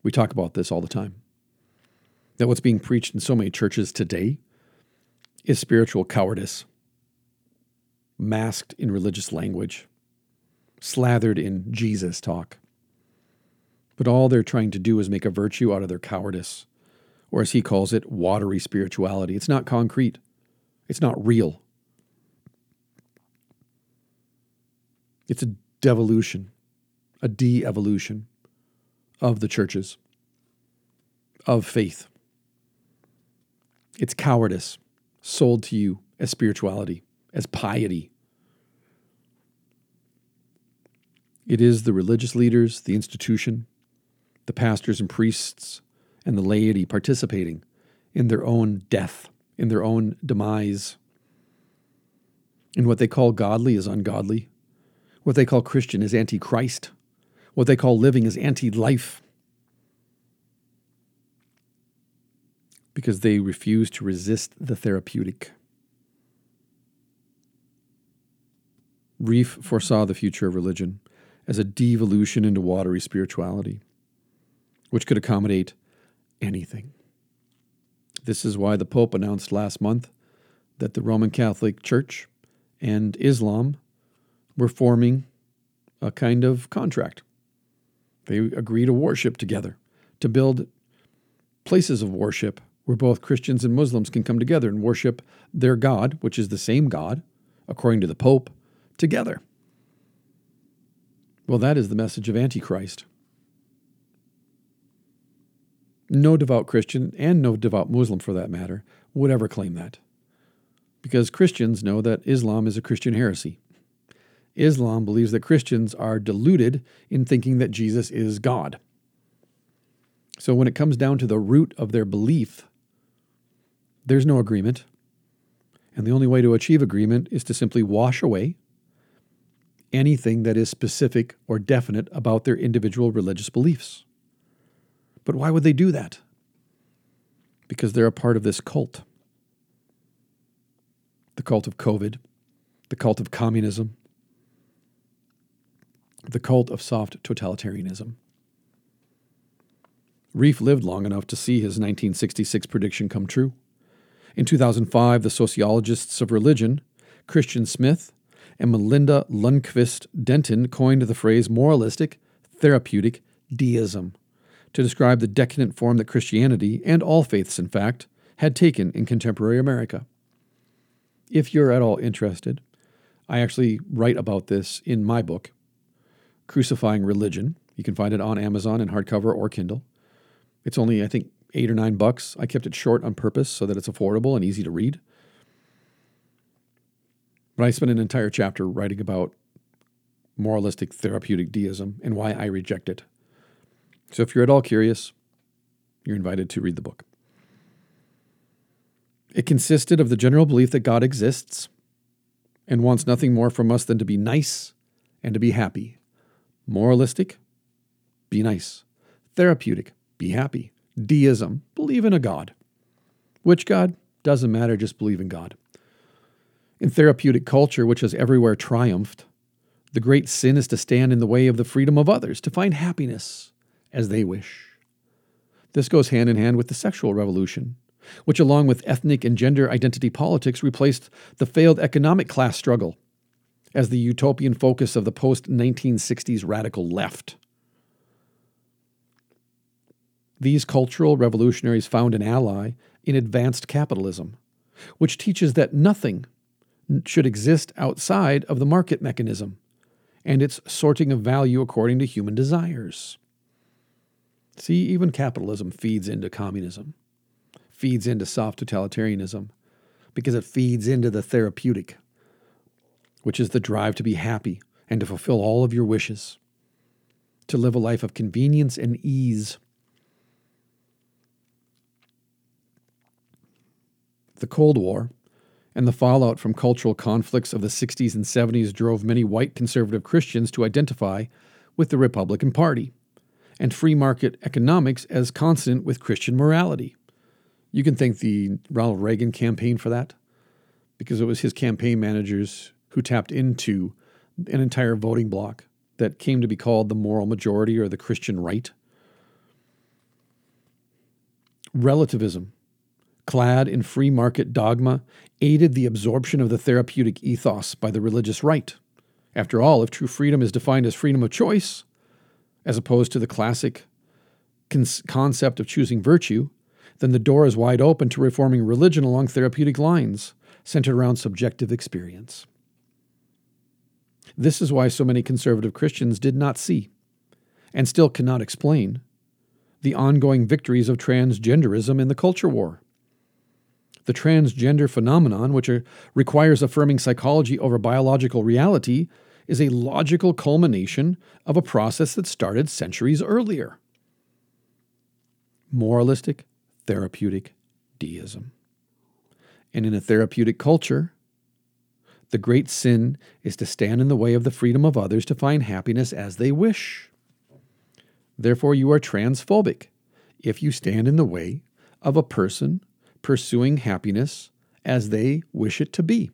Speaker 2: we talk about this all the time. That what's being preached in so many churches today is spiritual cowardice, masked in religious language, slathered in Jesus talk. But all they're trying to do is make a virtue out of their cowardice, or as he calls it, watery spirituality. It's not concrete, it's not real. It's a devolution, a de evolution of the churches, of faith. It's cowardice sold to you as spirituality, as piety. It is the religious leaders, the institution, the pastors and priests, and the laity participating in their own death, in their own demise. And what they call godly is ungodly. What they call Christian is anti Christ. What they call living is anti life. Because they refuse to resist the therapeutic. Rieff foresaw the future of religion as a devolution into watery spirituality, which could accommodate anything. This is why the Pope announced last month that the Roman Catholic Church and Islam were forming a kind of contract. They agree to worship together, to build places of worship where both Christians and Muslims can come together and worship their God, which is the same God, according to the Pope, together. Well, that is the message of Antichrist. No devout Christian, and no devout Muslim for that matter, would ever claim that. Because Christians know that Islam is a Christian heresy. Islam believes that Christians are deluded in thinking that Jesus is God. So when it comes down to the root of their belief, there's no agreement. And the only way to achieve agreement is to simply wash away anything that is specific or definite about their individual religious beliefs. But why would they do that? Because they're a part of this cult the cult of COVID, the cult of communism, the cult of soft totalitarianism. Rieff lived long enough to see his 1966 prediction come true. In 2005, the sociologists of religion, Christian Smith and Melinda Lundquist Denton, coined the phrase moralistic therapeutic deism to describe the decadent form that Christianity, and all faiths in fact, had taken in contemporary America. If you're at all interested, I actually write about this in my book, Crucifying Religion. You can find it on Amazon in hardcover or Kindle. It's only, I think, eight or nine bucks. I kept it short on purpose so that it's affordable and easy to read. But I spent an entire chapter writing about moralistic therapeutic deism and why I reject it. So if you're at all curious, you're invited to read the book. It consisted of the general belief that God exists and wants nothing more from us than to be nice and to be happy. Moralistic, be nice. Therapeutic, be happy. Deism, believe in a God. Which God? Doesn't matter, just believe in God. In therapeutic culture, which has everywhere triumphed, the great sin is to stand in the way of the freedom of others, to find happiness as they wish. This goes hand in hand with the sexual revolution, which, along with ethnic and gender identity politics, replaced the failed economic class struggle as the utopian focus of the post 1960s radical left. These cultural revolutionaries found an ally in advanced capitalism, which teaches that nothing should exist outside of the market mechanism and its sorting of value according to human desires. See, even capitalism feeds into communism, feeds into soft totalitarianism, because it feeds into the therapeutic, which is the drive to be happy and to fulfill all of your wishes, to live a life of convenience and ease. The Cold War and the fallout from cultural conflicts of the 60s and 70s drove many white conservative Christians to identify with the Republican Party and free market economics as consonant with Christian morality. You can thank the Ronald Reagan campaign for that, because it was his campaign managers who tapped into an entire voting bloc that came to be called the moral majority or the Christian right. Relativism clad in free market dogma, aided the absorption of the therapeutic ethos by the religious right. After all, if true freedom is defined as freedom of choice, as opposed to the classic concept of choosing virtue, then the door is wide open to reforming religion along therapeutic lines, centered around subjective experience. This is why so many conservative Christians did not see, and still cannot explain, the ongoing victories of transgenderism in the culture war the transgender phenomenon, which requires affirming psychology over biological reality, is a logical culmination of a process that started centuries earlier. Moralistic, therapeutic deism. And in a therapeutic culture, the great sin is to stand in the way of the freedom of others to find happiness as they wish. Therefore, you are transphobic if you stand in the way of a person pursuing happiness as they wish it to be.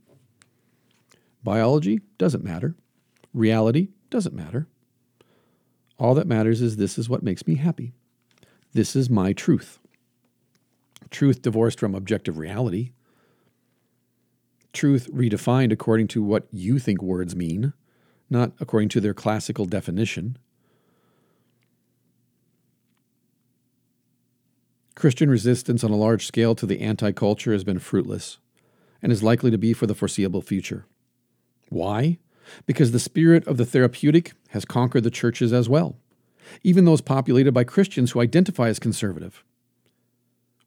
Speaker 2: Biology doesn't matter. Reality doesn't matter. All that matters is this is what makes me happy. This is my truth. Truth divorced from objective reality. Truth redefined according to what you think words mean, not according to their classical definition. Christian resistance on a large scale to the anti culture has been fruitless and is likely to be for the foreseeable future. Why? Because the spirit of the therapeutic has conquered the churches as well, even those populated by Christians who identify as conservative.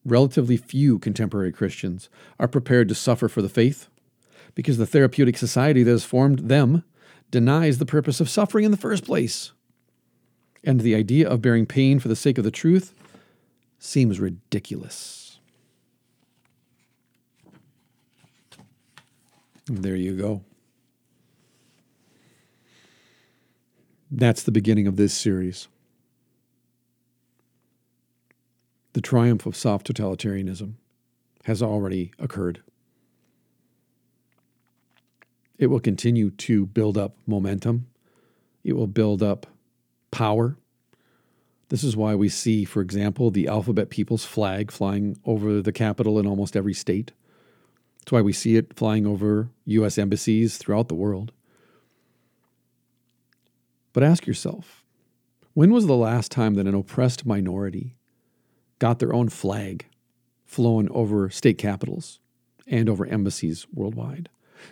Speaker 2: Relatively few contemporary Christians are prepared to suffer for the faith because the therapeutic society that has formed them denies the purpose of suffering in the first place. And the idea of bearing pain for the sake of the truth seems ridiculous. There you go. That's the beginning of this series. The triumph of soft totalitarianism has already occurred. It will continue to build up momentum. It will build up power. This is why we see, for example, the alphabet people's flag flying over the capital in almost every state. That's why we see it flying over U.S. embassies throughout the world. But ask yourself when was the last time that an oppressed minority got their own flag flown over state capitals and over embassies worldwide?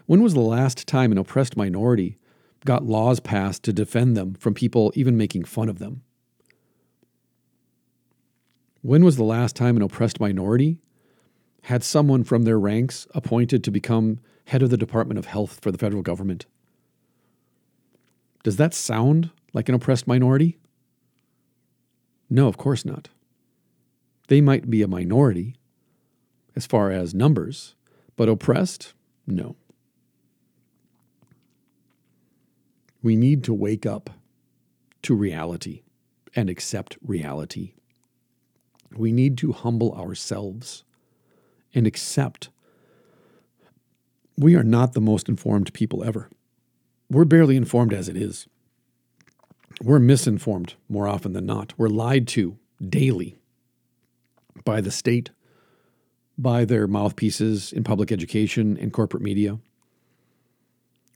Speaker 2: When was the last time an oppressed minority got laws passed to defend them from people even making fun of them? When was the last time an oppressed minority had someone from their ranks appointed to become head of the Department of Health for the federal government. Does that sound like an oppressed minority? No, of course not. They might be a minority as far as numbers, but oppressed? No. We need to wake up to reality and accept reality. We need to humble ourselves and accept we are not the most informed people ever. We're barely informed as it is. We're misinformed more often than not. We're lied to daily by the state, by their mouthpieces in public education and corporate media.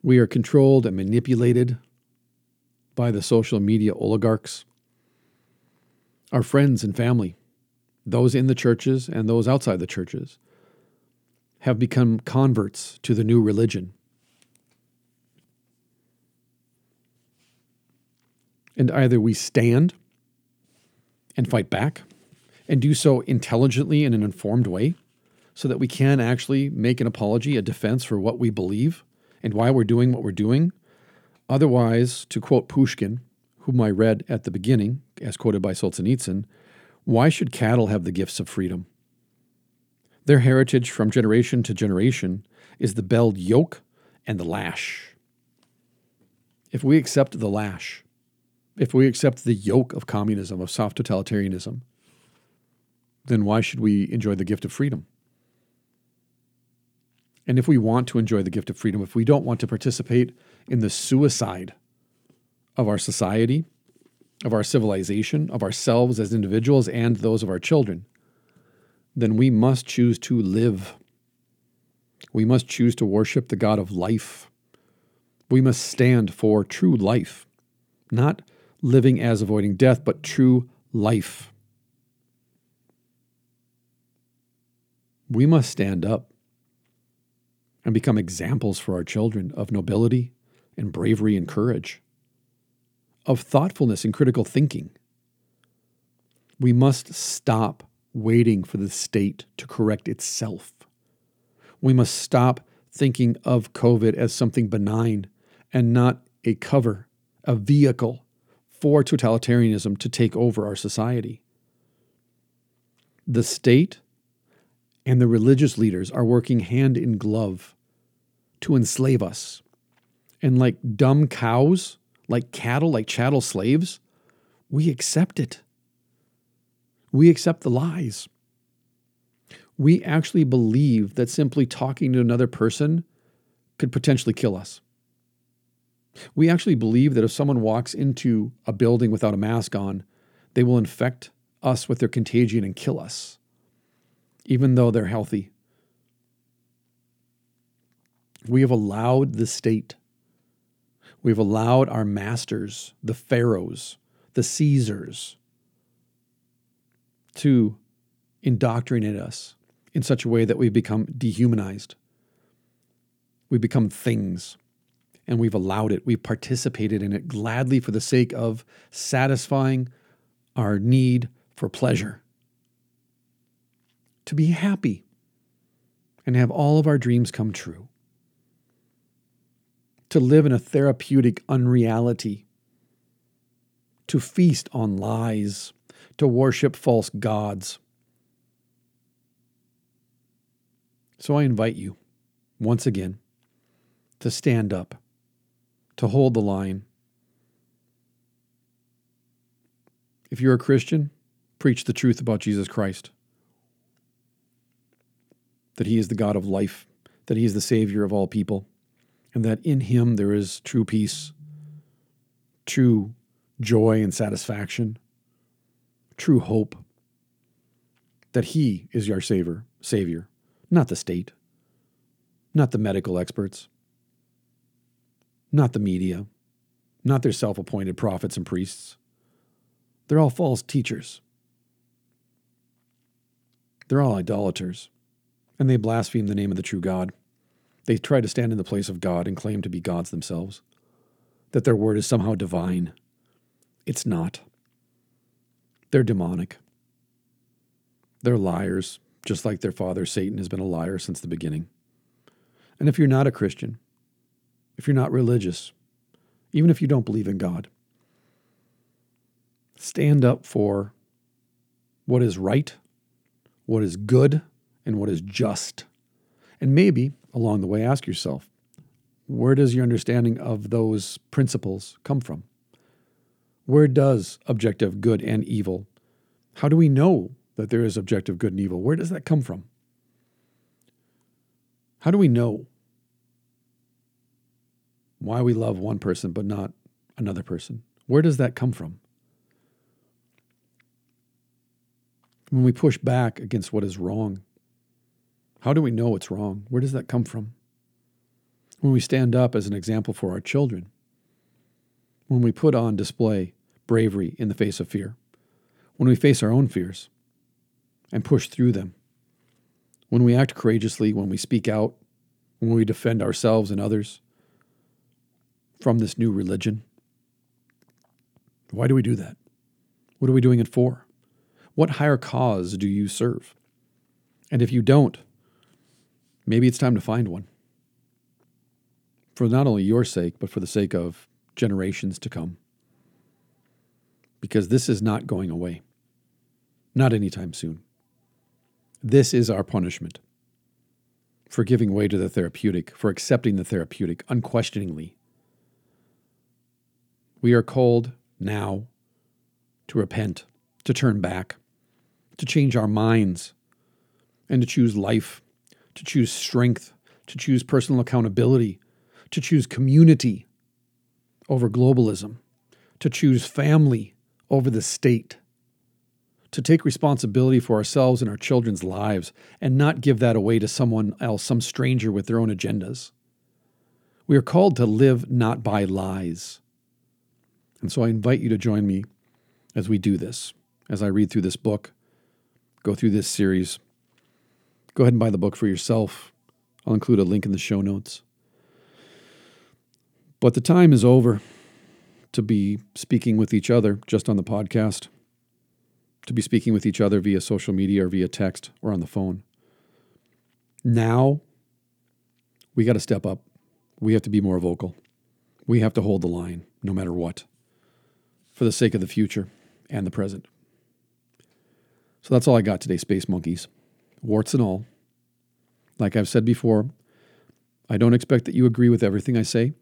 Speaker 2: We are controlled and manipulated by the social media oligarchs. Our friends and family, those in the churches and those outside the churches, have become converts to the new religion. And either we stand and fight back and do so intelligently in an informed way so that we can actually make an apology, a defense for what we believe and why we're doing what we're doing. Otherwise, to quote Pushkin, whom I read at the beginning, as quoted by Solzhenitsyn, why should cattle have the gifts of freedom? Their heritage from generation to generation is the belled yoke and the lash. If we accept the lash, if we accept the yoke of communism, of soft totalitarianism, then why should we enjoy the gift of freedom? And if we want to enjoy the gift of freedom, if we don't want to participate in the suicide of our society, of our civilization, of ourselves as individuals, and those of our children, then we must choose to live. We must choose to worship the God of life. We must stand for true life, not living as avoiding death, but true life. We must stand up and become examples for our children of nobility and bravery and courage, of thoughtfulness and critical thinking. We must stop waiting for the state to correct itself. We must stop thinking of COVID as something benign and not a cover, a vehicle for totalitarianism to take over our society. The state and the religious leaders are working hand in glove to enslave us. And like dumb cows, like cattle, like chattel slaves, we accept it we accept the lies. We actually believe that simply talking to another person could potentially kill us. We actually believe that if someone walks into a building without a mask on, they will infect us with their contagion and kill us, even though they're healthy. We have allowed the state, we've allowed our masters, the pharaohs, the Caesars, to indoctrinate us in such a way that we've become dehumanized. We become things, and we've allowed it. We've participated in it gladly for the sake of satisfying our need for pleasure. To be happy and have all of our dreams come true. To live in a therapeutic unreality. To feast on lies to worship false gods. So I invite you, once again, to stand up, to hold the line. If you're a Christian, preach the truth about Jesus Christ that He is the God of life, that He is the Savior of all people, and that in Him there is true peace, true joy and satisfaction true hope that He is your Savior, Savior, not the state, not the medical experts, not the media, not their self appointed prophets and priests. They're all false teachers. They're all idolaters, and they blaspheme the name of the true God. They try to stand in the place of God and claim to be gods themselves, that their word is somehow divine. It's not. They're demonic. They're liars, just like their father Satan has been a liar since the beginning. And if you're not a Christian, if you're not religious, even if you don't believe in God, stand up for what is right, what is good, and what is just. And maybe along the way, ask yourself where does your understanding of those principles come from? Where does objective good and evil? How do we know that there is objective good and evil? Where does that come from? How do we know why we love one person but not another person? Where does that come from? When we push back against what is wrong, how do we know it's wrong? Where does that come from? When we stand up as an example for our children, when we put on display bravery in the face of fear, when we face our own fears and push through them, when we act courageously, when we speak out, when we defend ourselves and others from this new religion. Why do we do that? What are we doing it for? What higher cause do you serve? And if you don't, maybe it's time to find one. For not only your sake, but for the sake of generations to come. Because this is not going away. Not anytime soon. This is our punishment for giving way to the therapeutic, for accepting the therapeutic unquestioningly. We are called now to repent, to turn back, to change our minds, and to choose life, to choose strength, to choose personal accountability, to choose community over globalism, to choose family over the state, to take responsibility for ourselves and our children's lives and not give that away to someone else, some stranger with their own agendas. We are called to live not by lies. And so I invite you to join me as we do this, as I read through this book, go through this series. Go ahead and buy the book for yourself. I'll include a link in the show notes. But the time is over to be speaking with each other just on the podcast, to be speaking with each other via social media or via text or on the phone. Now, we got to step up. We have to be more vocal. We have to hold the line no matter what for the sake of the future and the present. So that's all I got today, Space Monkeys. Warts and all. Like I've said before, I don't expect that you agree with everything I say.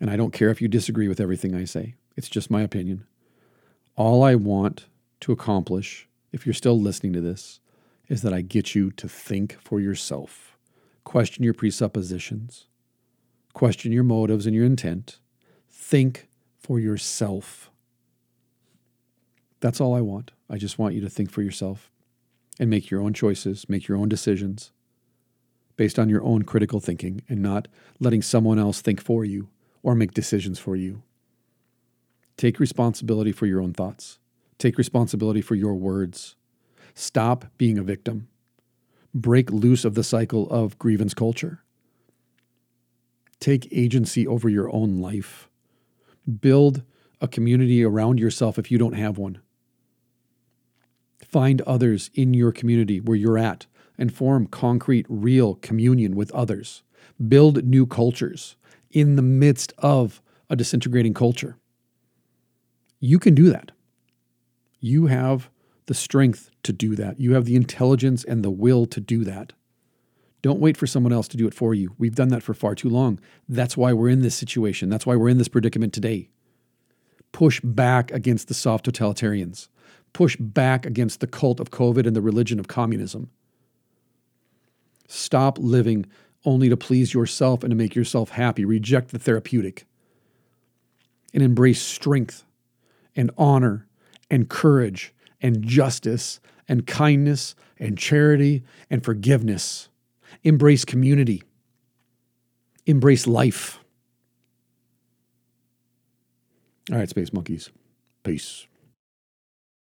Speaker 2: And I don't care if you disagree with everything I say, it's just my opinion. All I want to accomplish, if you're still listening to this, is that I get you to think for yourself, question your presuppositions, question your motives and your intent, think for yourself. That's all I want. I just want you to think for yourself and make your own choices, make your own decisions based on your own critical thinking and not letting someone else think for you or make decisions for you. Take responsibility for your own thoughts. Take responsibility for your words. Stop being a victim. Break loose of the cycle of grievance culture. Take agency over your own life. Build a community around yourself if you don't have one. Find others in your community where you're at and form concrete, real communion with others. Build new cultures in the midst of a disintegrating culture. You can do that. You have the strength to do that. You have the intelligence and the will to do that. Don't wait for someone else to do it for you. We've done that for far too long. That's why we're in this situation. That's why we're in this predicament today. Push back against the soft totalitarians. Push back against the cult of COVID and the religion of communism. Stop living only to please yourself and to make yourself happy. Reject the therapeutic and embrace strength and honor and courage and justice and kindness and charity and forgiveness. Embrace community. Embrace life. All right, Space Monkeys. Peace.